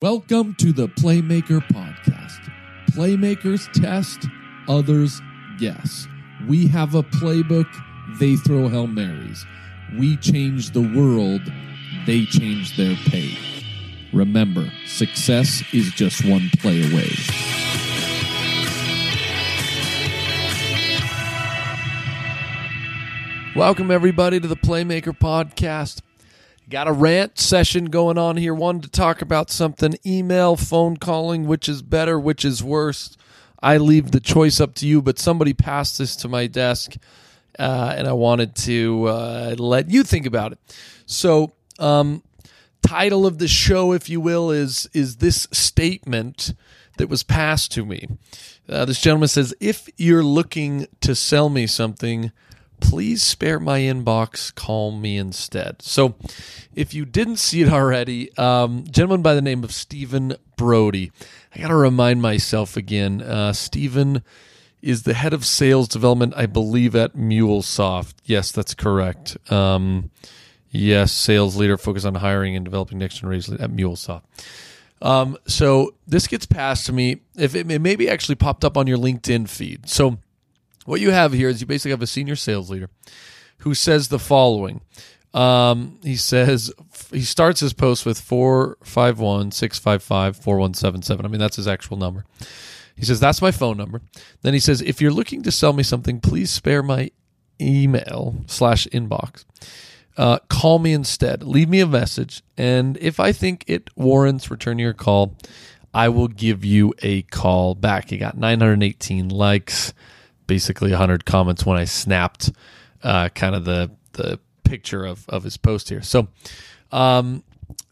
Welcome to the Playmaker Podcast. Playmakers test, others guess. We have a playbook, they throw Hail Marys. We change the world, they change their pay. Remember, success is just one play away. Welcome, everybody, to the Playmaker Podcast. Got a rant session going on here. Wanted to talk about something email, phone calling, which is better, which is worse. I leave the choice up to you, but somebody passed this to my desk uh, and I wanted to uh, let you think about it. So, um, title of the show, if you will, is is this statement that was passed to me. Uh, this gentleman says, "If you're looking to sell me something." Please spare my inbox. Call me instead. So, if you didn't see it already, um, gentleman by the name of Steven Broudy. I got to remind myself again. Uh, Steven is the head of sales development, I believe, at MuleSoft. Yes, that's correct. Um, yes, sales leader focused on hiring and developing next generation at MuleSoft. Um, so this gets passed to me. If it, it maybe actually popped up on your LinkedIn feed. So what you have here is you basically have a senior sales leader who says the following. Um, he says he starts his post with 451 655 4177. I mean, that's his actual number. He says, That's my phone number. Then he says, If you're looking to sell me something, please spare my email slash inbox. Uh, call me instead. Leave me a message. And if I think it warrants returning your call, I will give you a call back. He got 918 likes basically 100 comments when I snapped uh, kind of the the picture of, of his post here. So, um,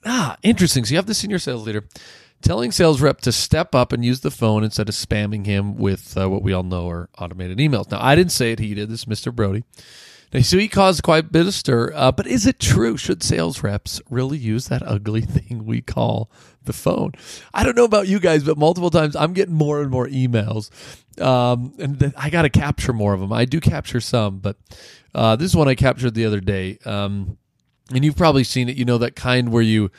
ah, interesting. So you have the senior sales leader telling sales rep to step up and use the phone instead of spamming him with uh, what we all know are automated emails. Now, I didn't say it; he did. This Mr. Broudy. So he caused quite a bit of stir. Uh, but is it true? Should sales reps really use that ugly thing we call the phone? I don't know about you guys, but multiple times I'm getting more and more emails um, and I got to capture more of them. I do capture some, but uh, this is one I captured the other day. Um, and you've probably seen it. You know that kind where you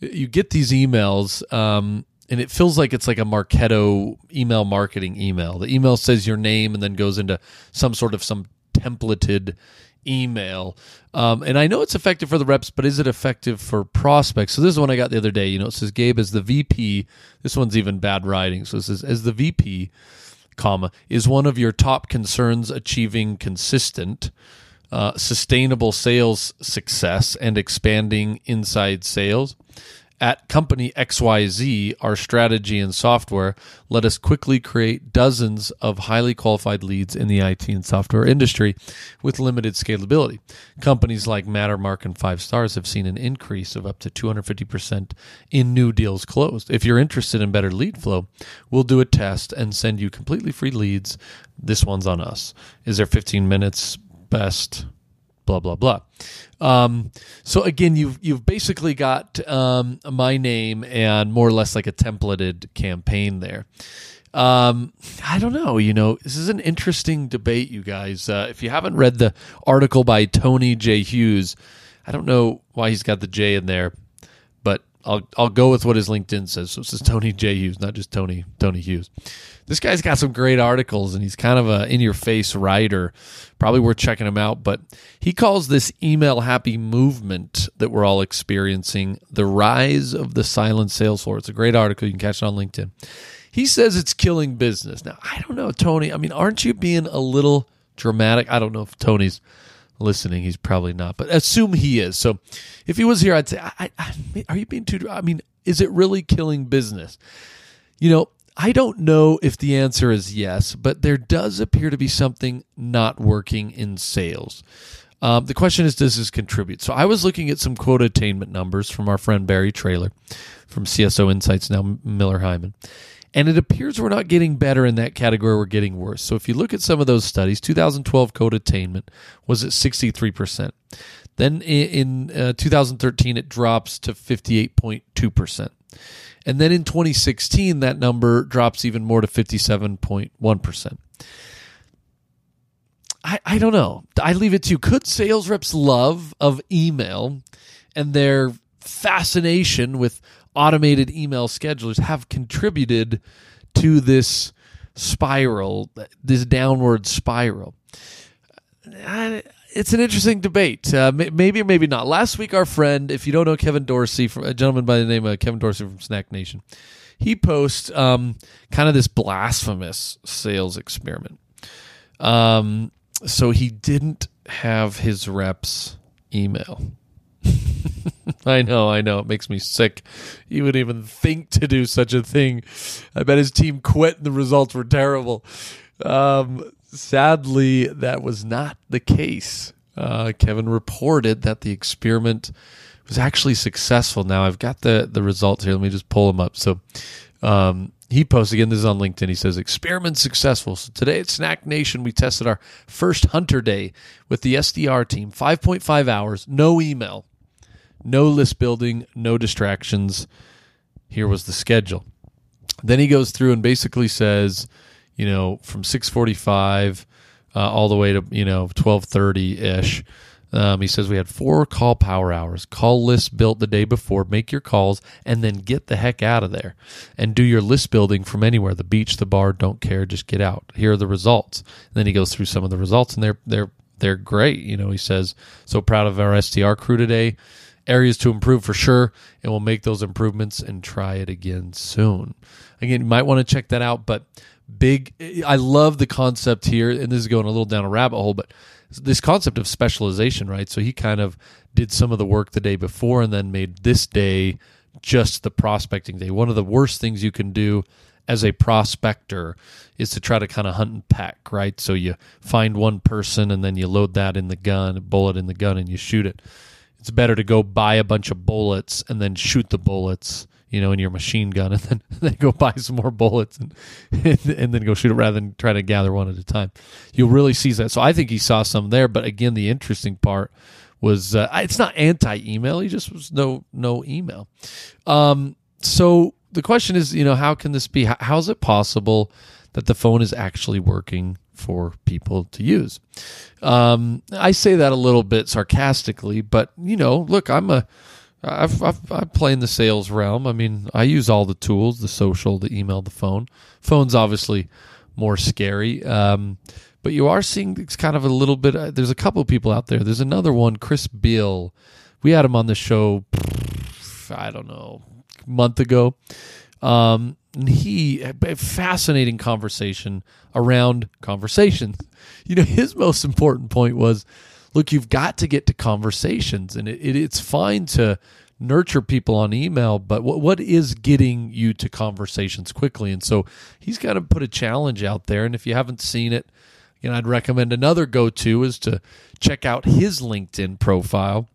you get these emails, um, and it feels like it's like a Marketo email marketing email. The email says your name and then goes into some sort of some templated email. Um, and I know it's effective for the reps, but is it effective for prospects? So this is one I got the other day. You know, it says Gabe as the VP. This one's even bad writing. So it says as the VP comma is one of your top concerns achieving consistent uh, sustainable sales success and expanding inside sales at company XYZ, our strategy and software let us quickly create dozens of highly qualified leads in the IT and software industry with limited scalability. Companies like Mattermark and Five Stars have seen an increase of up to 250% in new deals closed. If you're interested in better lead flow, we'll do a test and send you completely free leads. This one's on us. Is there 15 minutes? Best blah blah blah. Um, so again, you've you've basically got um, my name and more or less like a templated campaign there. Um, I don't know. You know, this is an interesting debate, you guys. Uh, if you haven't read the article by Tony J. Hughes, I don't know why he's got the J in there, I'll I'll go with what his LinkedIn says. So it says Tony J. Hughes, not just Tony Tony Hughes this guy's got some great articles and he's kind of a in your face writer. Probably worth checking him out. But he calls this email happy movement that we're all experiencing the rise of the silent sales floor. It's a great article. You can catch it on LinkedIn. He says it's killing business. Now, I don't know, Tony. I mean, aren't you being a little dramatic? I don't know if Tony's listening. He's probably not, but assume he is. So if he was here, I'd say, I, I, are you being too, I mean, is it really killing business? You know, I don't know if the answer is yes, but there does appear to be something not working in sales. Um, the question is, does this contribute? So I was looking at some quota attainment numbers from our friend Barry Trailer from CSO Insights, now Miller Heiman. And it appears we're not getting better in that category, we're getting worse. So if you look at some of those studies, 2012 quota attainment was at 63%. Then in, uh, 2013, it drops to 58.2%. And then in 2016, that number drops even more to 57.1%. I, I don't know. I leave it to you. Could sales reps' love of email and their fascination with automated email schedulers have contributed to this spiral, this downward spiral. It's an interesting debate. Uh, maybe or maybe not. Last week, our friend, if you don't know Kevin Dorsey, from, a gentleman by the name of Kevin Dorsey from Snack Nation, he posts um, kind of this blasphemous sales experiment. Um, so he didn't have his reps email. I know, I know. It makes me sick. He would even think to do such a thing. I bet his team quit and the results were terrible. Um, sadly, that was not the case. Uh, Kevin reported that the experiment was actually successful. Now I've got the the results here. Let me just pull them up. So um, he posts again. This is on LinkedIn. He says experiment successful. So today at Snack Nation, we tested our first hunter day with the SDR team. Five point five hours, no email, no list building, no distractions. Here was the schedule. Then he goes through and basically says, you know, from six forty five uh, all the way to you know twelve thirty ish um, he says we had four call power hours, call lists built the day before, make your calls, and then get the heck out of there and do your list building from anywhere the beach, the bar, don't care, just get out. Here are the results. And then he goes through some of the results, and they're they're they're great. You know, he says so proud of our SDR crew today. Areas to improve for sure, and we'll make those improvements and try it again soon. Again, you might want to check that out, but big i love the concept here and this is going a little down a rabbit hole but this concept of specialization, right? So he kind of did some of the work the day before and then made this day just the prospecting day. One of the worst things you can do as a prospector is to try to kind of hunt and peck, right? So you find one person and then you load that in the gun, bullet in the gun, and you shoot it. It's better to go buy a bunch of bullets and then shoot the bullets you know, in your machine gun, and then, then go buy some more bullets and, and, and then go shoot it rather than try to gather one at a time. You'll really see that. So I think he saw some there. But again, the interesting part was uh, it's not anti-email. He just was no no email. Um, so the question is, you know, how can this be? How is it possible that the phone is actually working for people to use? Um, I say that a little bit sarcastically, but you know, look, I'm a I've, I've, I play in the sales realm. I mean, I use all the tools: the social, the email, the phone. Phone's obviously more scary, um, but you are seeing it's kind of a little bit. Uh, there's a couple of people out there. There's another one, Chris Beall. We had him on the show. I don't know, month ago. Um, and he a fascinating conversation around conversations. You know, his most important point was look, you've got to get to conversations, and it, it, it's fine to nurture people on email, but what what is getting you to conversations quickly? And so he's got to put a challenge out there. And if you haven't seen it, you know, I'd recommend another go to is to check out his LinkedIn profile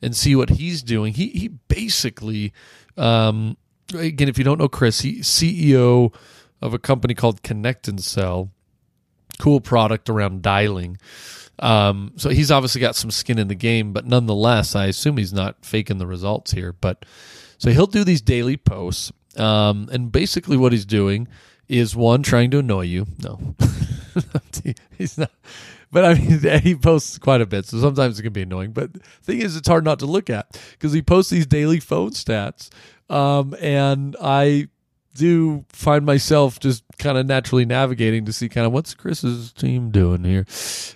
and see what he's doing. He he basically, um, again, if you don't know Chris, he's CEO of a company called ConnectAndSell. Cool product around dialing. Um, so he's obviously got some skin in the game, but nonetheless, I assume he's not faking the results here. But so he'll do these daily posts, um, and basically what he's doing is one trying to annoy you. No, he's not. But I mean, he posts quite a bit, so sometimes it can be annoying. But the thing is, it's hard not to look at because he posts these daily phone stats, um, and I do find myself just kind of naturally navigating to see kind of what's Chris's team doing here.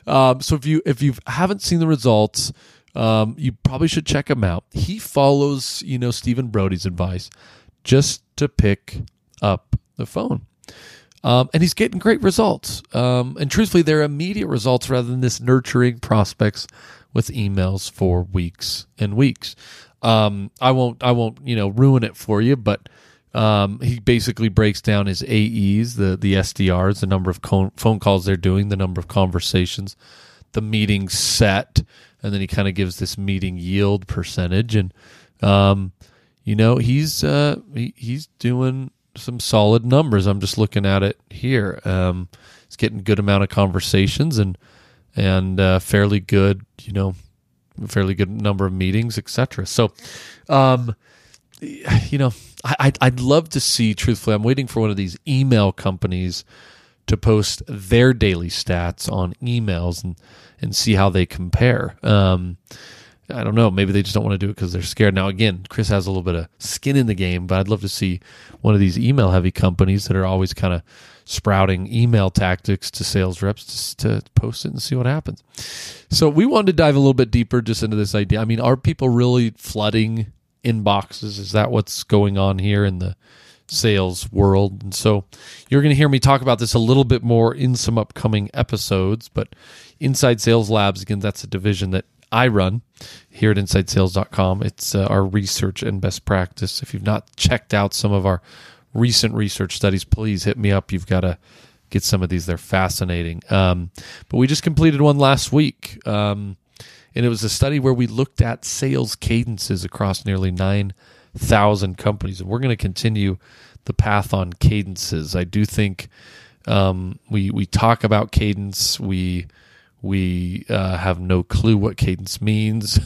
Um, so if you if you haven't seen the results, um, you probably should check him out. He follows you know Steven Broudy's advice just to pick up the phone. Um, and he's getting great results. Um, and truthfully, they're immediate results rather than this nurturing prospects with emails for weeks and weeks. Um, I won't, I won't, you know, ruin it for you, but um, he basically breaks down his AEs, the the SDRs, the number of co- phone calls they're doing, the number of conversations, the meeting set, and then he kind of gives this meeting yield percentage. And um, you know, he's uh, he, he's doing some solid numbers. I'm just looking at it here. Um, he's getting a good amount of conversations and and uh, fairly good, you know, fairly good number of meetings, etc. So, um, you know, I, I'd love to see, truthfully, I'm waiting for one of these email companies to post their daily stats on emails and, and see how they compare. Um, I don't know. Maybe they just don't want to do it because they're scared. Now, again, Chris has a little bit of skin in the game, but I'd love to see one of these email heavy companies that are always kind of sprouting email tactics to sales reps to, to post it and see what happens. So, we wanted to dive a little bit deeper just into this idea. I mean, are people really flooding inboxes? Is that what's going on here in the sales world. And so you're going to hear me talk about this a little bit more in some upcoming episodes. But Inside Sales Labs, again, that's a division that I run here at InsideSales.com. It's uh, our research and best practice. If you've not checked out some of our recent research studies, please hit me up. You've got to get some of these, they're fascinating. Um, but we just completed one last week. Um, and it was a study where we looked at sales cadences across nearly 9,000 companies. And we're going to continue the path on cadences. I do think um, we, we talk about cadence. We we uh, have no clue what cadence means.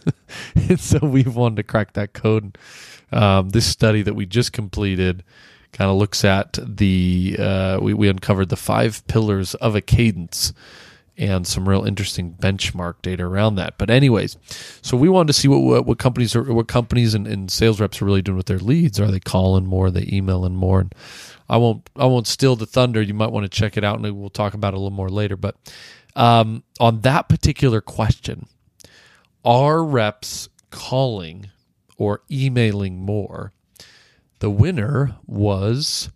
and so we've wanted to crack that code. Um, this study that we just completed kind of looks at the, uh, we, we uncovered the five pillars of a cadence and some real interesting benchmark data around that. But anyways, so we wanted to see what what, what companies are what companies and, and, sales reps are really doing with their leads. Are they calling more? Are they emailing more? And I won't I won't steal the thunder. You might want to check it out, and we'll talk about it a little more later. But um, on that particular question, are reps calling or emailing more? The winner was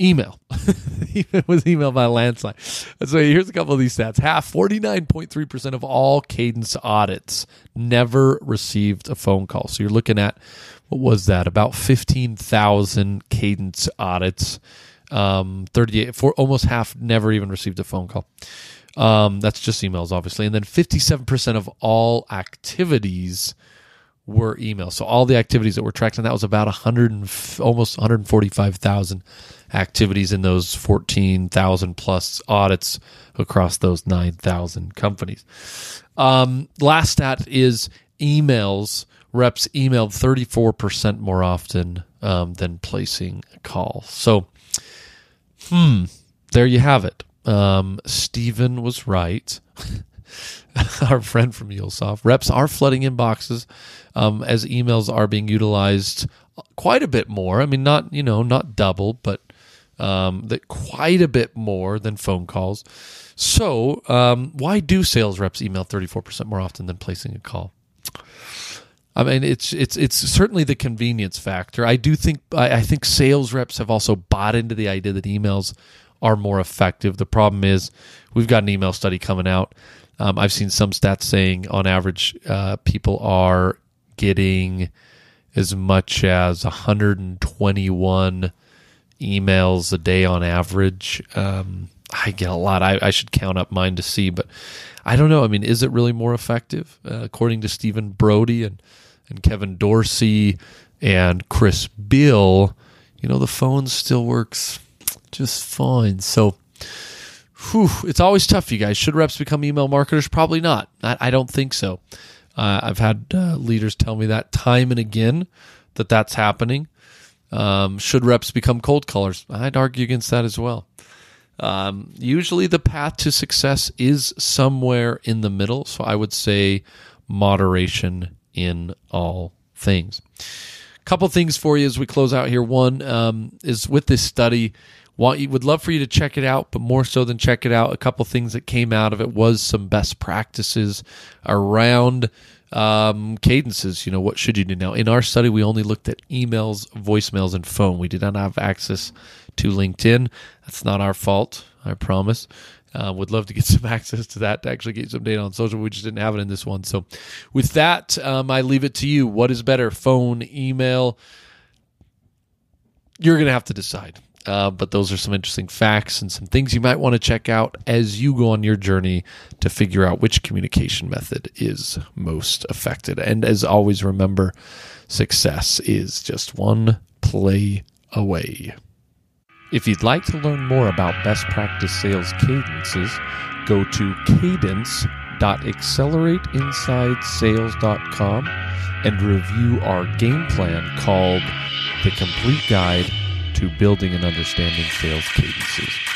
email. it was email by landslide. So here's a couple of these stats. Half, 49.3% of all cadence audits never received a phone call. So you're looking at, what was that? About 15,000 cadence audits um, 38 for almost half never even received a phone call. Um, that's just emails, obviously, and then 57% of all activities were emails. So all the activities that were tracked, and that was about 100, and, almost 145,000 activities in those 14,000 plus audits across those 9,000 companies. Um, last stat is emails. Reps emailed 34% more often um, than placing a call. So Hmm. There you have it. Um, Steven was right. Our friend from MuleSoft. Reps are flooding inboxes um, as emails are being utilized quite a bit more. I mean, not you know not double, but um, that quite a bit more than phone calls. So, um, why do sales reps email 34% more often than placing a call? I mean, it's it's it's certainly the convenience factor. I do think I, I, think sales reps have also bought into the idea that emails are more effective. The problem is we've got an email study coming out. Um, I've seen some stats saying on average uh, people are getting as much as 121 emails a day on average. Um, I get a lot. I, I, should count up mine to see, but I don't know. I mean, is it really more effective? Uh, according to Steven Broudy and and Kevin Dorsey and Chris Beall, you know, the phone still works just fine. So, whew, it's always tough, you guys. Should reps become email marketers? Probably not. I, I don't think so. Uh, I've had uh, leaders tell me that time and again that that's happening. Um, should reps become cold callers? I'd argue against that as well. Um, usually, the path to success is somewhere in the middle. So, I would say moderation in all things. A couple things for you as we close out here. One um, is with this study. Want you would love for you to check it out, but more so than check it out, a couple things that came out of it was some best practices around um, cadences. You know, what should you do now? In our study, we only looked at emails, voicemails, and phone. We did not have access to LinkedIn. That's not our fault, I promise. Uh, would love to get some access to that to actually get some data on social. We just didn't have it in this one. So, with that, um, I leave it to you. What is better, phone, email? You're going to have to decide. Uh, but those are some interesting facts and some things you might want to check out as you go on your journey to figure out which communication method is most effective. And as always, remember success is just one play away. If you'd like to learn more about best practice sales cadences, go to cadence.accelerateInsideSales.com and review our game plan called The Complete Guide to Building and Understanding Sales Cadences.